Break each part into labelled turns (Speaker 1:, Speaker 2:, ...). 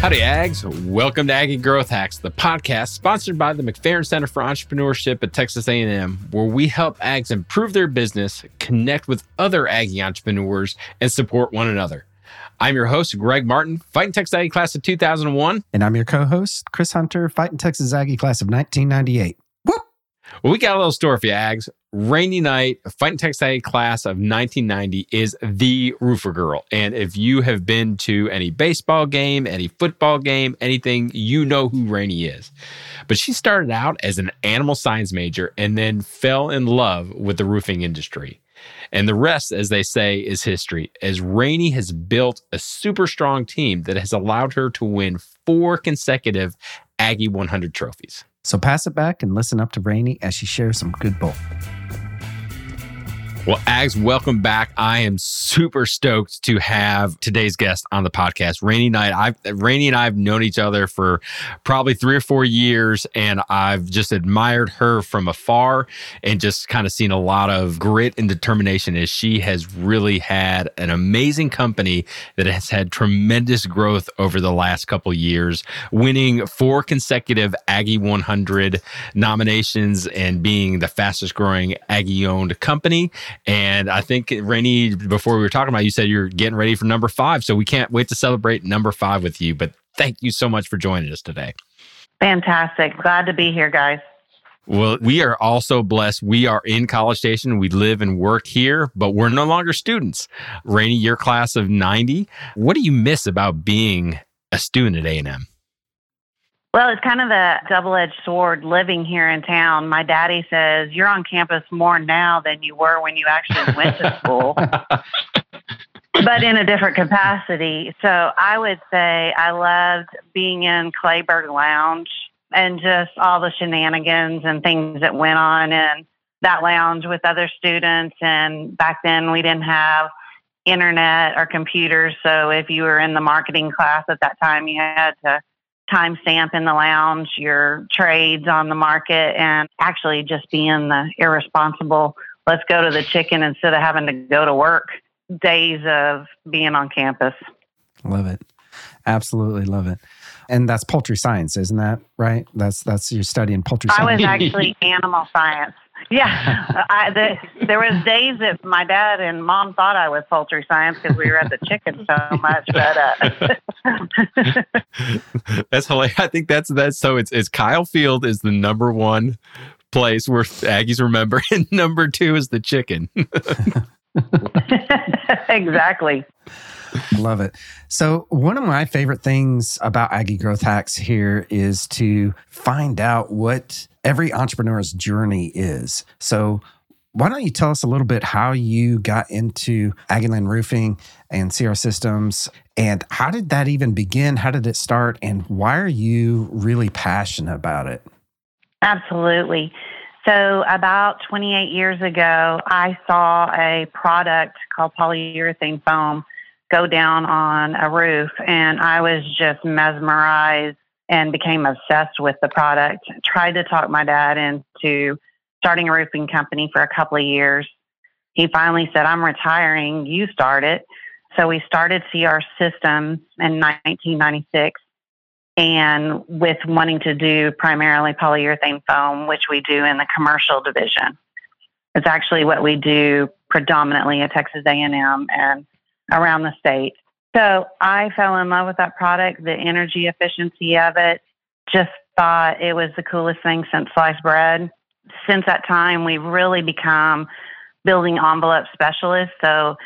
Speaker 1: Howdy, Ags. Welcome to Aggie Growth Hacks, the podcast sponsored by the McFerrin Center for Entrepreneurship at Texas A&M, where we help Ags improve their business, connect with other Aggie entrepreneurs, and support one another. I'm your host, Greg Martin, Fighting Texas Aggie class of 2001.
Speaker 2: And I'm your co host, Chris Hunter, Fighting Texas Aggie class of 1998.
Speaker 1: Well, we got a little story for you, Ags. Rainey Knight, Fighting Texas A class of 1990 is the roofer girl. And if you have been to any baseball game, any football game, anything, you know who Rainey is. But she started out as an animal science major and then fell in love with the roofing industry. And the rest, as they say, is history, as Rainey has built a super strong team that has allowed her to win four consecutive Aggie 100 trophies.
Speaker 2: So pass it back and listen up to Rainey as she shares some good bull.
Speaker 1: Well, Ags, welcome back. I am super stoked to have today's guest on the podcast. Rainey Knight. I've Rainey and I have known each other for probably three or four years, and I've just admired her from afar and just kind of seen a lot of grit and determination as she has really had an amazing company that has had tremendous growth over the last couple years, winning four consecutive Aggie 100 nominations and being the fastest growing Aggie owned company and I think, Rainey, before we were talking about, you said you're getting ready for number five. So we can't wait to celebrate number five with you. But thank you so much for joining us today.
Speaker 3: Fantastic. Glad to be here, guys.
Speaker 1: Well, we are also blessed. We are in College Station. We live and work here, but we're no longer students. Rainy, your class of 90. What do you miss about being a student at A&M?
Speaker 3: Well, it's kind of a double edged sword living here in town. My daddy says you're on campus more now than you were when you actually went to school, but in a different capacity. So I would say I loved being in Kleberg Lounge and just all the shenanigans and things that went on in that lounge with other students. And back then we didn't have internet or computers. So if you were in the marketing class at that time, you had to timestamp in the lounge, your trades on the market, and actually just being the irresponsible, let's go to the chicken instead of having to go to work days of being on campus.
Speaker 2: Love it. Absolutely love it. And that's poultry science, isn't that right? That's that's your study in poultry science.
Speaker 3: I was actually animal science. Yeah, I, the, there was days that my dad and mom thought I was poultry science because we were at the chicken so much. But
Speaker 1: uh, that's hilarious. I think that's that's so. It's it's Kyle Field is the number one place where Aggies remember, and number two is the chicken.
Speaker 3: exactly.
Speaker 2: Love it. So, one of my favorite things about Aggie Growth Hacks here is to find out what every entrepreneur's journey is. So, why don't you tell us a little bit how you got into Aggieland Roofing and CR Systems and how did that even begin? How did it start? And why are you really passionate about it?
Speaker 3: Absolutely. So, about 28 years ago, I saw a product called polyurethane foam go down on a roof, and I was just mesmerized and became obsessed with the product. Tried to talk my dad into starting a roofing company for a couple of years. He finally said, I'm retiring, you start it. So we started CR Systems in 1996 and with wanting to do primarily polyurethane foam, which we do in the commercial division. It's actually what we do predominantly at Texas A&M and around the state. So I fell in love with that product, the energy efficiency of it. Just thought it was the coolest thing since sliced bread. Since that time, we've really become building envelope specialists. So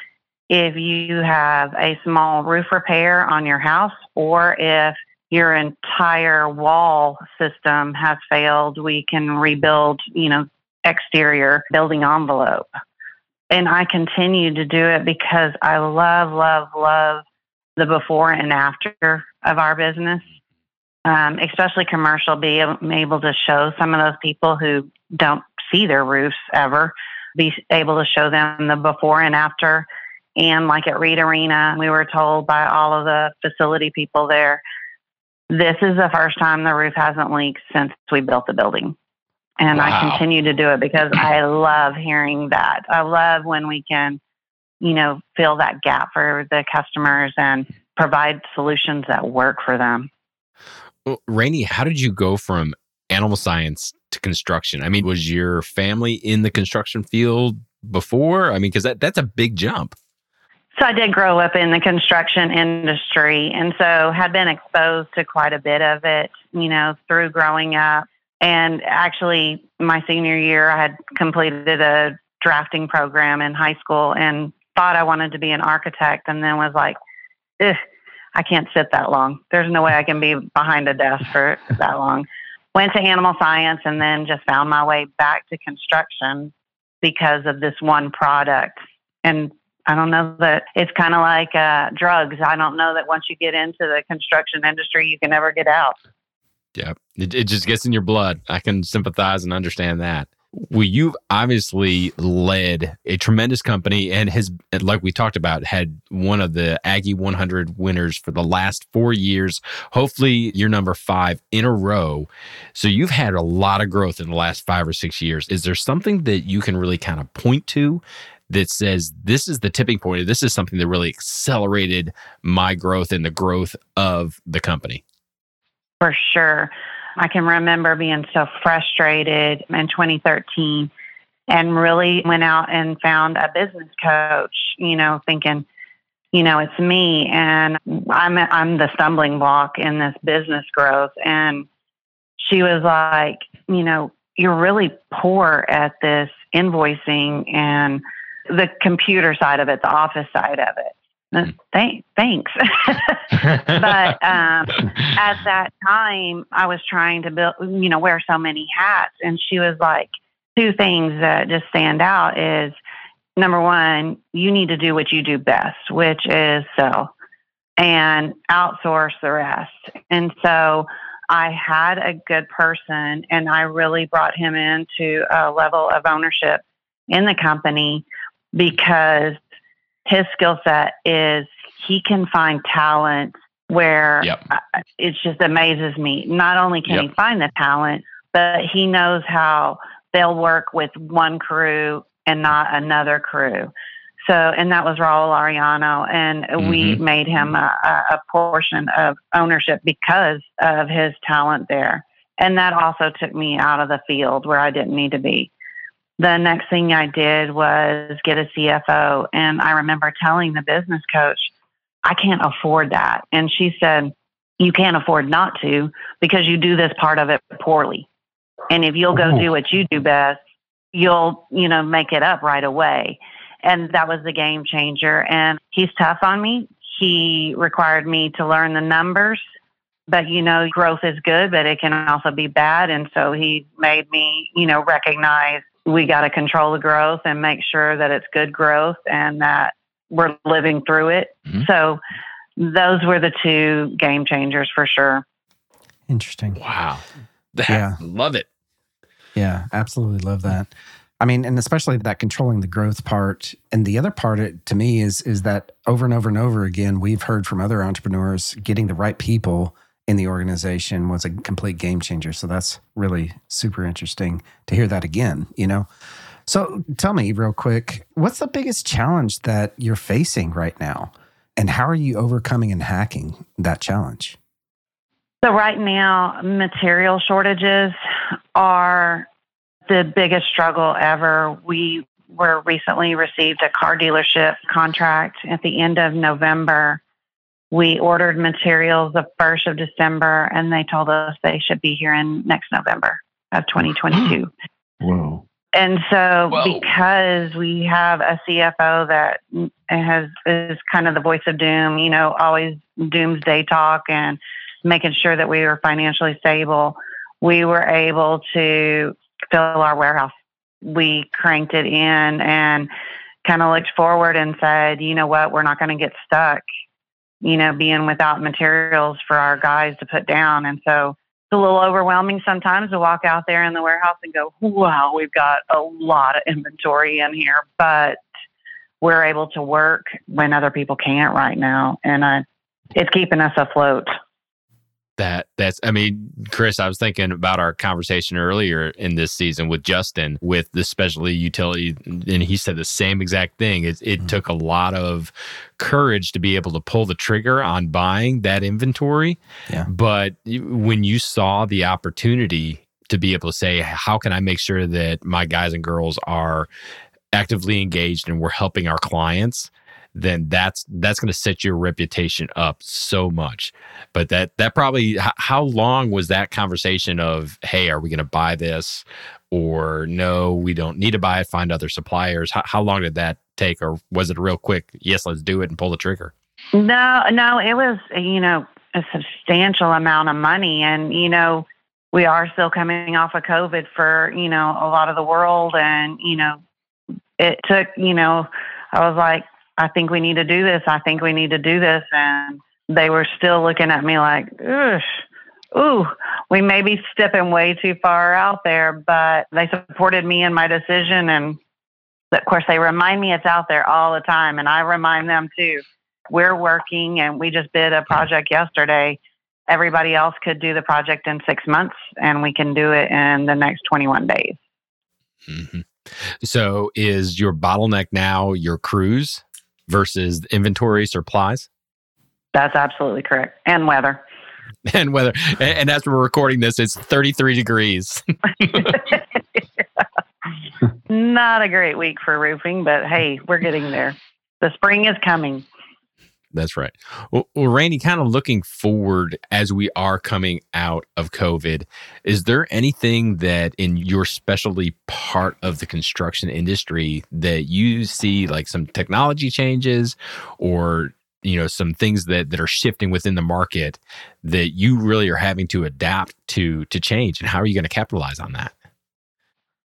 Speaker 3: if you have a small roof repair on your house or if your entire wall system has failed, we can rebuild, you know, exterior building envelope. And I continue to do it because I love, love, love the before and after of our business, um, especially commercial, be able to show some of those people who don't see their roofs ever, be able to show them the before and after. And like at Reed Arena, we were told by all of the facility people there, this is the first time the roof hasn't leaked since we built the building. And wow. I continue to do it because I love hearing that. I love when we can you know, fill that gap for the customers and provide solutions that work for them.
Speaker 1: Well, Rainey, how did you go from animal science to construction? I mean, was your family in the construction field before? I mean, because that, that's a big jump.
Speaker 3: So I did grow up in the construction industry and so had been exposed to quite a bit of it, you know, through growing up. And actually, my senior year, I had completed a drafting program in high school and thought I wanted to be an architect and then was like, I can't sit that long. There's no way I can be behind a desk for that long. Went to animal science and then just found my way back to construction because of this one product. And I don't know that it's kind of like uh, drugs. I don't know that once you get into the construction industry, you can never get out.
Speaker 1: Yeah, it, it just gets in your blood. I can sympathize and understand that. Well, you've obviously led a tremendous company and has, like we talked about, had one of the Aggie 100 winners for the last four years. Hopefully, you're number five in a row. So you've had a lot of growth in the last five or six years. Is there something that you can really kind of point to that says this is the tipping point? This is something that really accelerated my growth and the growth of the company?
Speaker 3: For sure. I can remember being so frustrated in 2013 and really went out and found a business coach, you know, thinking, you know, it's me and I'm I'm the stumbling block in this business growth and she was like, you know, you're really poor at this invoicing and the computer side of it, the office side of it. Thank, thanks. but um, at that time, I was trying to build, you know, wear so many hats. And she was like, two things that just stand out is number one, you need to do what you do best, which is sell and outsource the rest. And so I had a good person and I really brought him into a level of ownership in the company because his skill set is he can find talent where yep. it just amazes me. Not only can yep. he find the talent, but he knows how they'll work with one crew and not another crew. So, and that was Raul Ariano, and mm-hmm. we made him a, a portion of ownership because of his talent there. And that also took me out of the field where I didn't need to be the next thing I did was get a CFO. And I remember telling the business coach, I can't afford that. And she said, You can't afford not to because you do this part of it poorly. And if you'll go mm-hmm. do what you do best, you'll, you know, make it up right away. And that was the game changer. And he's tough on me. He required me to learn the numbers but you know growth is good but it can also be bad and so he made me you know recognize we got to control the growth and make sure that it's good growth and that we're living through it. Mm-hmm. So those were the two game changers for sure.
Speaker 2: Interesting.
Speaker 1: Wow. That, yeah. Love it.
Speaker 2: Yeah, absolutely love that. I mean, and especially that controlling the growth part. And the other part it, to me is is that over and over and over again, we've heard from other entrepreneurs getting the right people in the organization was a complete game changer. So that's really super interesting to hear that again, you know? So tell me real quick, what's the biggest challenge that you're facing right now? And how are you overcoming and hacking that challenge?
Speaker 3: So, right now, material shortages are the biggest struggle ever. We were recently received a car dealership contract at the end of November we ordered materials the 1st of December, and they told us they should be here in next November of 2022.
Speaker 2: Whoa.
Speaker 3: And so, Whoa. because we have a CFO that has is kind of the voice of doom, you know, always doomsday talk and making sure that we were financially stable, we were able to fill our warehouse. We cranked it in and kind of looked forward and said, you know what, we're not going to get stuck you know, being without materials for our guys to put down. And so it's a little overwhelming sometimes to walk out there in the warehouse and go, wow, we've got a lot of inventory in here, but we're able to work when other people can't right now. And uh, it's keeping us afloat.
Speaker 1: That that's I mean, Chris, I was thinking about our conversation earlier in this season with Justin with the specialty utility, and he said the same exact thing. It, it mm-hmm. took a lot of courage to be able to pull the trigger on buying that inventory. Yeah. But when you saw the opportunity to be able to say, how can I make sure that my guys and girls are actively engaged and we're helping our clients? Then that's that's going to set your reputation up so much. But that that probably how long was that conversation of hey, are we going to buy this or no, we don't need to buy it, find other suppliers. How, how long did that take, or was it real quick? Yes, let's do it and pull the trigger.
Speaker 3: No, no, it was you know a substantial amount of money, and you know we are still coming off of COVID for you know a lot of the world, and you know it took you know I was like I think we need to do this. I think we need to do this. And they were still looking at me like, ooh, we may be stepping way too far out there, but they supported me in my decision. And of course, they remind me it's out there all the time. And I remind them too. We're working and we just did a project yesterday. Everybody else could do the project in six months, and we can do it in the next 21 days.
Speaker 1: Mm-hmm. So, is your bottleneck now your crews? Versus inventory supplies?
Speaker 3: That's absolutely correct. And weather.
Speaker 1: And weather. And as we're recording this, it's 33 degrees.
Speaker 3: Not a great week for roofing, but hey, we're getting there. The spring is coming.
Speaker 1: That's right. Well, well, Randy, kind of looking forward as we are coming out of COVID, is there anything that in your specialty part of the construction industry that you see like some technology changes or you know some things that that are shifting within the market that you really are having to adapt to to change and how are you going to capitalize on that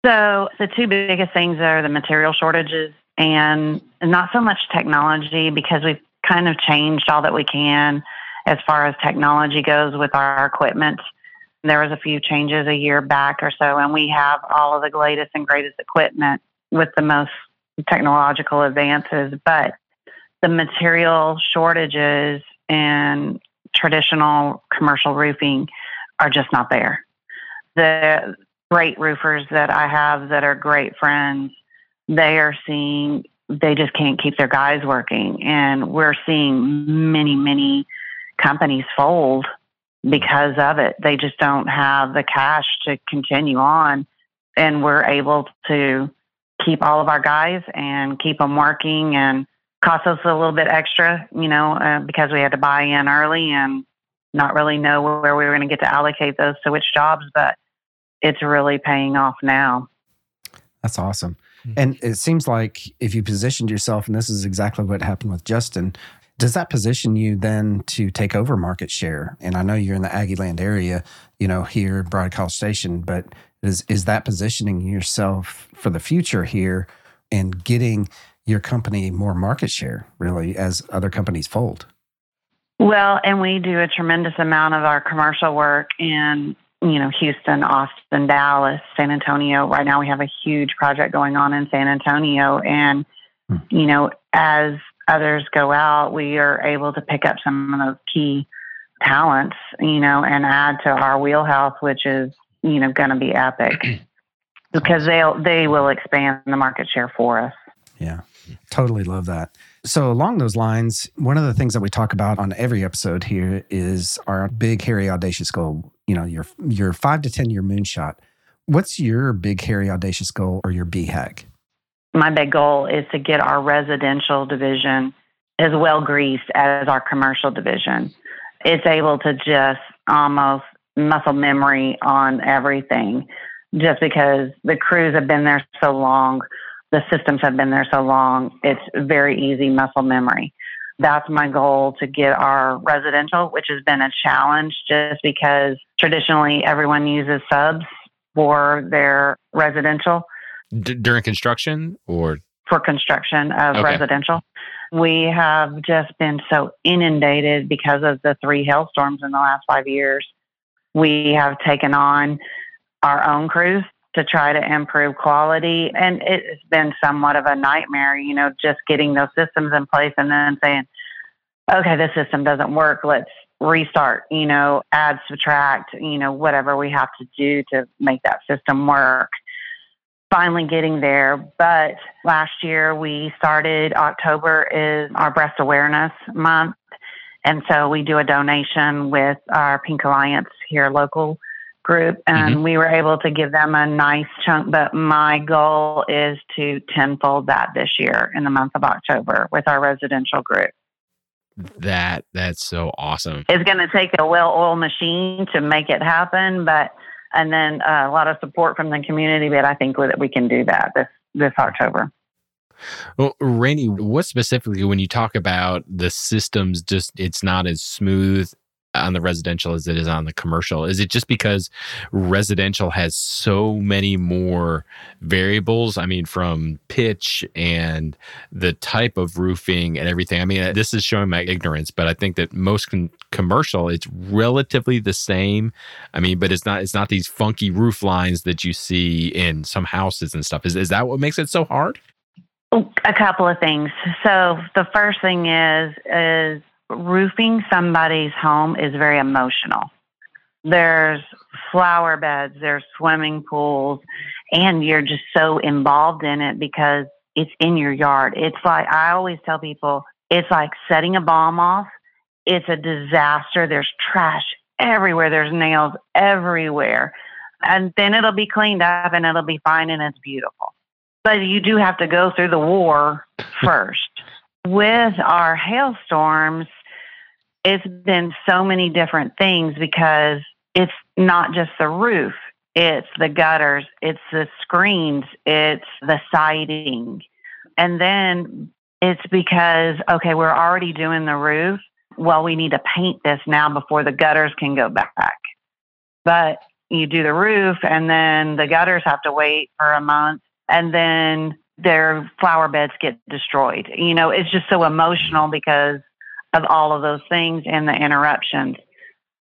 Speaker 3: so the two biggest things are the material shortages and not so much technology because we've kind of changed all that we can as far as technology goes with our equipment. There was a few changes a year back or so, and we have all of the latest and greatest equipment with the most technological advances. But the material shortages and traditional commercial roofing are just not there. The great roofers that I have that are great friends, they are seeing they just can't keep their guys working. And we're seeing many, many companies fold because of it. They just don't have the cash to continue on. And we're able to keep all of our guys and keep them working and cost us a little bit extra, you know, uh, because we had to buy in early and not really know where we were going to get to allocate those to which jobs, but it's really paying off now.
Speaker 2: That's awesome. Mm-hmm. And it seems like if you positioned yourself, and this is exactly what happened with Justin, does that position you then to take over market share? And I know you're in the Aggie Land area, you know, here, Bryan College Station, but is is that positioning yourself for the future here and getting your company more market share, really, as other companies fold?
Speaker 3: Well, and we do a tremendous amount of our commercial work in you know, Houston, Austin, Dallas, San Antonio. Right now, we have a huge project going on in San Antonio. And, hmm. you know, as others go out, we are able to pick up some of those key talents, you know, and add to our wheelhouse, which is, you know, going to be epic because they'll, they will expand the market share for us.
Speaker 2: Yeah, totally love that. So, along those lines, one of the things that we talk about on every episode here is our big, hairy, audacious goal. You know, your your five to ten year moonshot. What's your big, hairy, audacious goal or your BHAG?
Speaker 3: My big goal is to get our residential division as well greased as our commercial division. It's able to just almost muscle memory on everything just because the crews have been there so long the systems have been there so long, it's very easy muscle memory. That's my goal to get our residential, which has been a challenge just because traditionally everyone uses subs for their residential.
Speaker 1: D- during construction or?
Speaker 3: For construction of okay. residential. We have just been so inundated because of the three hailstorms in the last five years. We have taken on our own crews to try to improve quality. And it's been somewhat of a nightmare, you know, just getting those systems in place and then saying, okay, this system doesn't work. Let's restart, you know, add, subtract, you know, whatever we have to do to make that system work. Finally getting there. But last year we started, October is our breast awareness month. And so we do a donation with our Pink Alliance here local group and mm-hmm. we were able to give them a nice chunk but my goal is to tenfold that this year in the month of october with our residential group.
Speaker 1: That that's so awesome.
Speaker 3: It's going to take a well-oiled machine to make it happen but and then uh, a lot of support from the community but i think that we can do that this this october.
Speaker 1: Well, Rainey, what specifically when you talk about the systems, just it's not as smooth on the residential as it is on the commercial? Is it just because residential has so many more variables? I mean, from pitch and the type of roofing and everything. I mean, uh, this is showing my ignorance, but I think that most con- commercial it's relatively the same. I mean, but it's not it's not these funky roof lines that you see in some houses and stuff. Is is that what makes it so hard?
Speaker 3: Oh, a couple of things. So the first thing is is roofing somebody's home is very emotional. There's flower beds, there's swimming pools, and you're just so involved in it because it's in your yard. It's like, I always tell people, it's like setting a bomb off. It's a disaster. There's trash everywhere, there's nails everywhere. And then it'll be cleaned up and it'll be fine and it's beautiful. But you do have to go through the war first. With our hailstorms, it's been so many different things because it's not just the roof, it's the gutters, it's the screens, it's the siding. And then it's because, okay, we're already doing the roof. Well, we need to paint this now before the gutters can go back. But you do the roof, and then the gutters have to wait for a month, and then their flower beds get destroyed. You know, it's just so emotional because of all of those things and the interruptions.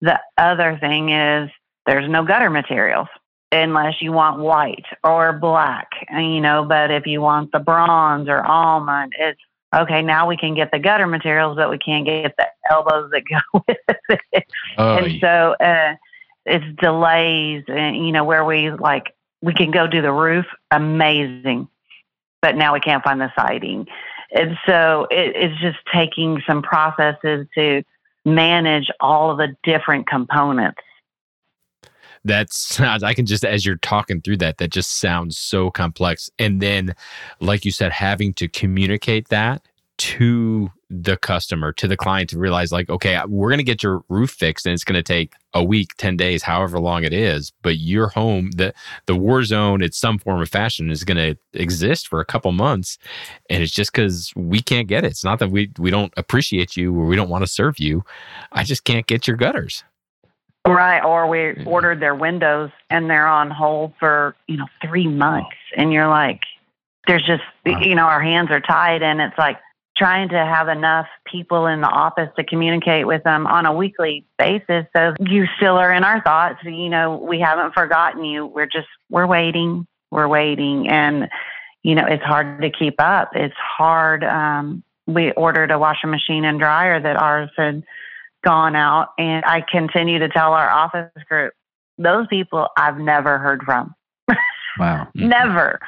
Speaker 3: The other thing is there's no gutter materials unless you want white or black, you know, but if you want the bronze or almond, it's okay, now we can get the gutter materials, but we can't get the elbows that go with it. Oh, and so uh, it's delays, and, you know, where we like, we can go do the roof, amazing, but now we can't find the siding. And so it, it's just taking some processes to manage all of the different components.
Speaker 1: That's I can just as you're talking through that, that just sounds so complex. And then, like you said, having to communicate that to the customer, to the client to realize, like, okay, we're going to get your roof fixed and it's going to take a week, 10 days, however long it is. But your home, the, the war zone, it's some form of fashion, is going to exist for a couple months. And it's just because we can't get it. It's not that we, we don't appreciate you or we don't want to serve you. I just can't get your gutters.
Speaker 3: Right. Or we mm-hmm. ordered their windows and they're on hold for, you know, three months. And you're like, there's just, wow. you know, our hands are tied and it's like, trying to have enough people in the office to communicate with them on a weekly basis. So you still are in our thoughts. You know, we haven't forgotten you. We're just, we're waiting, we're waiting. And, you know, it's hard to keep up. It's hard. Um, we ordered a washing machine and dryer that ours had gone out. And I continue to tell our office group, those people I've never heard from.
Speaker 2: Wow.
Speaker 3: never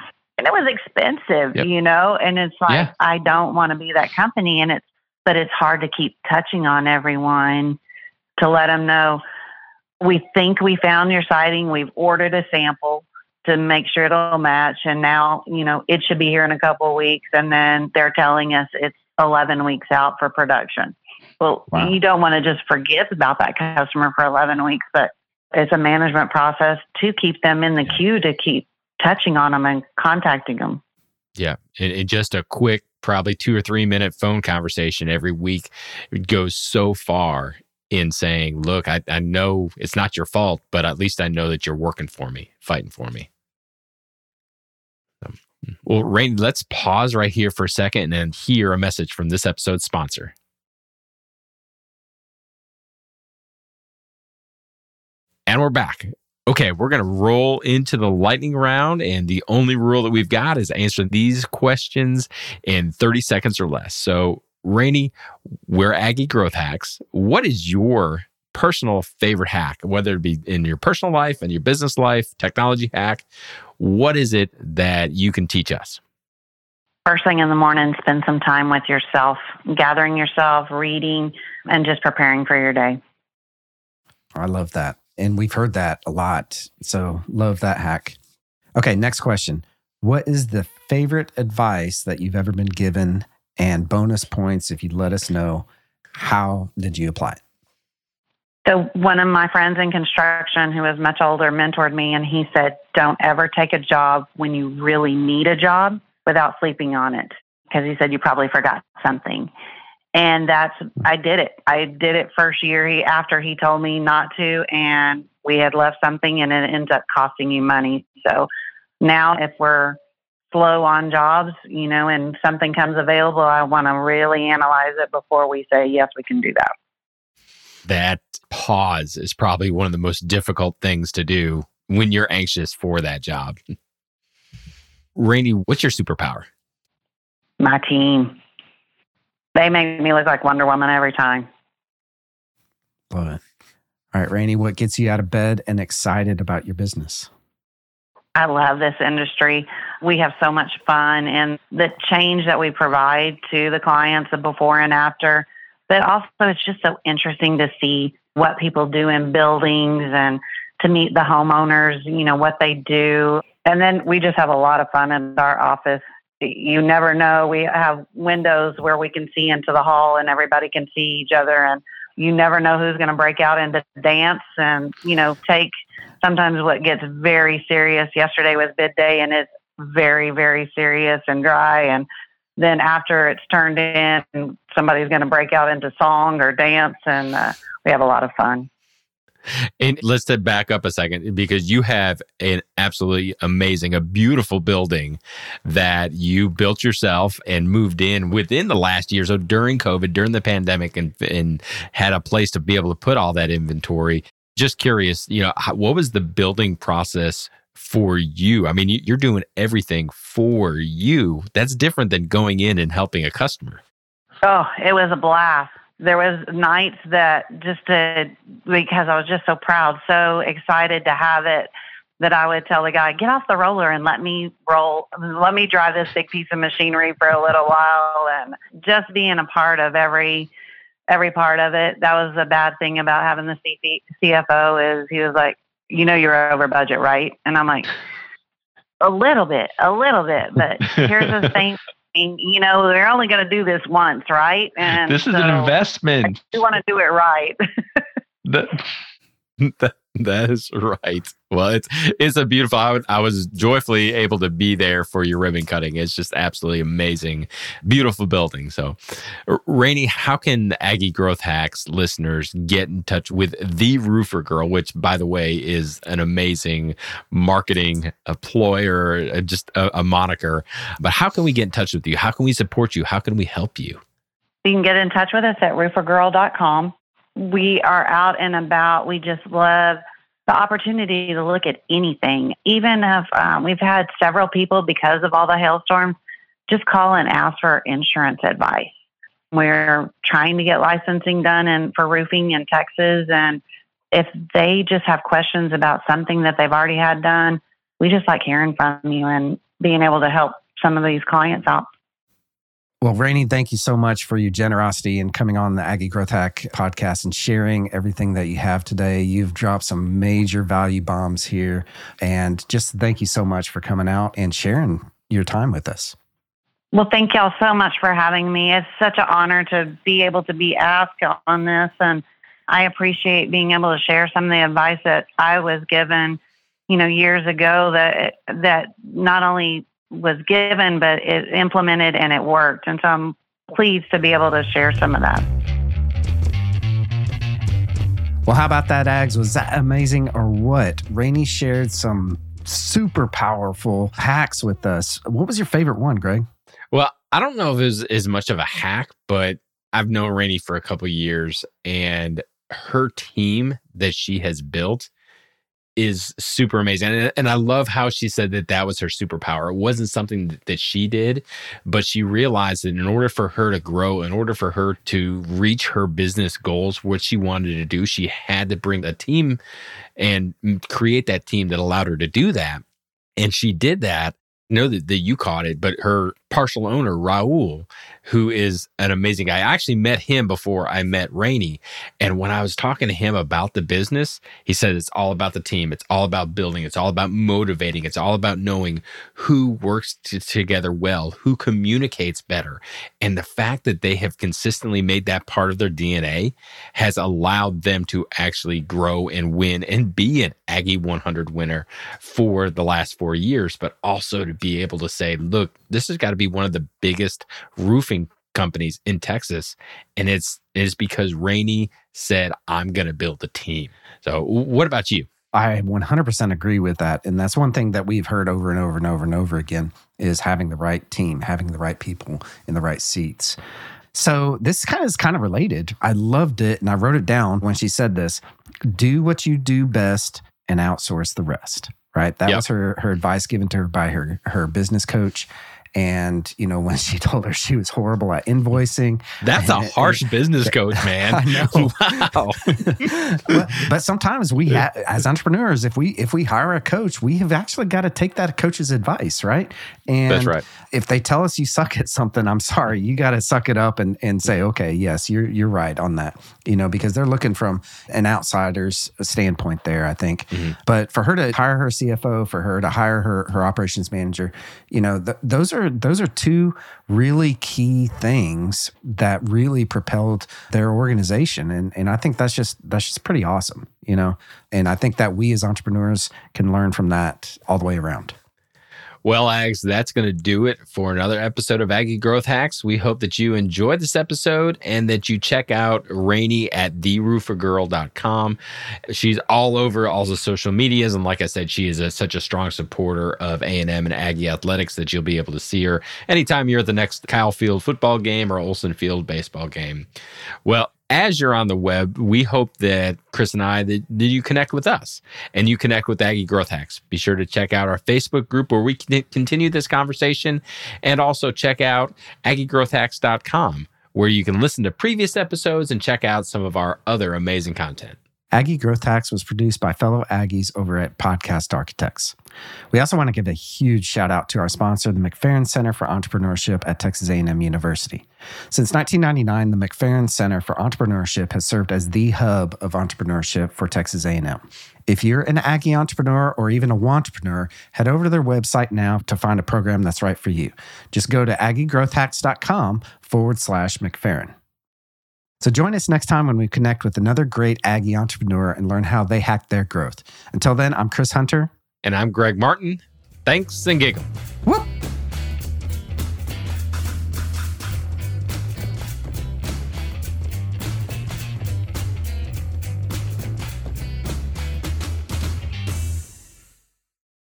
Speaker 3: and it was expensive, yep. you know, and it's like yeah. I don't want to be that company and it's but it's hard to keep touching on everyone to let them know we think we found your siding, we've ordered a sample to make sure it'll match and now, you know, it should be here in a couple of weeks and then they're telling us it's 11 weeks out for production. Well, wow. you don't want to just forget about that customer for 11 weeks, but it's a management process to keep them in the queue to keep touching on them and contacting them.
Speaker 1: Yeah. And, and just a quick, probably two or three minute phone conversation every week it goes so far in saying, look, I, I know it's not your fault, but at least I know that you're working for me, fighting for me. Hmm. well, Rain, let's pause right here for a second and hear a message from this episode's sponsor. And we're back. Okay, we're going to roll into the lightning round. And the only rule that we've got is answer these questions in 30 seconds or less. So, Rainey, we're Aggie Growth Hacks. What is your personal favorite hack, whether it be in your personal life and your business life, technology hack? What is it that you can teach us?
Speaker 3: First thing in the morning, spend some time with yourself, gathering yourself, reading, and just preparing for your day.
Speaker 2: I love that. And we've heard that a lot. So, love that hack. Okay, next question. What is the favorite advice that you've ever been given? And bonus points if you'd let us know how did you apply it?
Speaker 3: So, one of my friends in construction who was much older mentored me, and he said, Don't ever take a job when you really need a job without sleeping on it. Because he said, You probably forgot something. And that's, I did it. I did it first year he, after he told me not to, and we had left something, and it ends up costing you money. So, now if we're slow on jobs, you know, and something comes available, I want to really analyze it before we say, Yes, we can do that
Speaker 1: that pause is probably one of the most difficult things to do when you're anxious for that job. Rainey, what's your superpower?
Speaker 3: My team. They make me look like Wonder Woman every time.
Speaker 2: Love it. All right, Rainey, what gets you out of bed and excited about your business?
Speaker 3: I love this industry. We have so much fun and the change that we provide to the clients, the before and after but also it's just so interesting to see what people do in buildings and to meet the homeowners, you know, what they do. And then we just have a lot of fun in our office. You never know. We have windows where we can see into the hall and everybody can see each other. And you never know who's going to break out into dance and, you know, take sometimes what gets very serious. Yesterday was bid day and it's very, very serious and dry. And then after it's turned in, somebody's going to break out into song or dance, and uh, we have a lot of fun.
Speaker 1: And let's back up a second because you have an absolutely amazing, a beautiful building that you built yourself and moved in within the last year. So during COVID, during the pandemic, and, and had a place to be able to put all that inventory. Just curious, you know, what was the building process for you. I mean, you're doing everything for you. That's different than going in and helping a customer.
Speaker 3: Oh, it was a blast. There was nights that just to, because I was just so proud, so excited to have it that I would tell the guy, get off the roller and let me roll, let me drive this big piece of machinery for a little while and just being a part of every, every part of it. That was the bad thing about having the CFO is he was like, you know you're over budget, right? And I'm like, a little bit, a little bit, but here's the thing. And you know, they're only going to do this once, right?
Speaker 1: And this is so an investment.
Speaker 3: You want to do it right.
Speaker 1: that, that is right. Well, it's it's a beautiful. I, I, was joyfully able to be there for your ribbon cutting. It's just absolutely amazing, beautiful building. So, Rainey, how can Aggie Growth Hacks listeners get in touch with the Roofer Girl, which, by the way, is an amazing marketing employer, uh, just a, a moniker. But how can we get in touch with you? How can we support you? How can we help you?
Speaker 3: You can get in touch with us at roofergirl.com we are out and about. We just love the opportunity to look at anything. Even if um, we've had several people, because of all the hailstorms, just call and ask for insurance advice. We're trying to get licensing done and for roofing in Texas. And if they just have questions about something that they've already had done, we just like hearing from you and being able to help some of these clients out.
Speaker 2: Well, Rainey, thank you so much for your generosity and coming on the Aggie Growth Hack podcast and sharing everything that you have today. You've dropped some major value bombs here. And just thank you so much for coming out and sharing your time with us.
Speaker 3: Well, thank y'all so much for having me. It's such an honor to be able to be asked on this. And I appreciate being able to share some of the advice that I was given, you know, years ago that that not only was given, but it implemented and it worked. And so I'm pleased to be able to share some of that.
Speaker 2: Well, how about that, Ags? Was that amazing or what? Rainey shared some super powerful hacks with us. What was your favorite one, Greg?
Speaker 1: Well, I don't know if it was as much of a hack, but I've known Rainey for a couple years and her team that she has built is super amazing. And, and, I love how she said that that was her superpower. It wasn't something that, that she did, but she realized that in order for her to grow, in order for her to reach her business goals, what she wanted to do, she had to bring a team and create that team that allowed her to do that. And she did that know that, that you caught it, but her partial owner, Raul, who is an amazing guy. I actually met him before I met Rainey. And when I was talking to him about the business, he said it's all about the team. It's all about building. It's all about motivating. It's all about knowing who works t- together well, who communicates better. And the fact that they have consistently made that part of their DNA has allowed them to actually grow and win and be an Aggie 100 winner for the last four years, but also to be able to say, look, this has got to be one of the biggest roofing companies in Texas. And it's it is because Rainey said, I'm gonna build a team. So what about you?
Speaker 2: I 100% agree with that. And that's one thing that we've heard over and over and over and over again is having the right team, having the right people in the right seats. So this kind of is kind of related. I loved it and I wrote it down when she said this. Do what you do best and outsource the rest. Right. That yep. was her her advice given to her by her her business coach. And, you know, when she told her she was horrible at invoicing.
Speaker 1: That's a harsh business coach, man.
Speaker 2: I know. Wow. but, but, sometimes we, ha- as entrepreneurs, if we if we hire a coach, we have actually got to take that coach's advice, right? And
Speaker 1: That's right.
Speaker 2: if they tell us you suck at something, I'm sorry, you got to suck it up and, and say, okay, yes, you're you're right on that. You know, because they're looking from an outsider's standpoint there, I think. Mm-hmm. But for her to hire her CFO, for her to hire her her operations manager, you know, th- those are are those are two really key things that really propelled their organization and and I think that's just that's just pretty awesome, you know. And I think that we as entrepreneurs can learn from that all the way around.
Speaker 1: Well, Ags, that's going to do it for another episode of Aggie Growth Hacks. We hope that you enjoyed this episode and that you check out Rainey at theroofergirl.com. She's all over all the social medias. And like I said, she is a, such a strong supporter of A&M and Aggie athletics that you'll be able to see her anytime you're at the next Kyle Field football game or Olsen Field baseball game. Well, as you're on the web, we hope that Chris and I that, that, you connect with us and you connect with Aggie Growth Hacks. Be sure to check out our Facebook group where we can continue this conversation and also check out aggiegrowthhacks.com where you can listen to previous episodes and check out some of our other amazing content.
Speaker 2: Aggie Growth Hacks was produced by fellow Aggies over at Podcast Architects. We also want to give a huge shout out to our sponsor, the McFerrin Center for Entrepreneurship at Texas A&M University. Since 1999, the McFerrin Center for Entrepreneurship has served as the hub of entrepreneurship for Texas A&M. If you're an Aggie entrepreneur or even a entrepreneur, head over to their website now to find a program that's right for you. Just go to aggiegrowthhacks.com forward slash McFerrin. So join us next time when we connect with another great Aggie entrepreneur and learn how they hack their growth. Until then, I'm Chris Hunter.
Speaker 1: And I'm Greg Martin. Thanks and gig 'em.
Speaker 2: Whoop.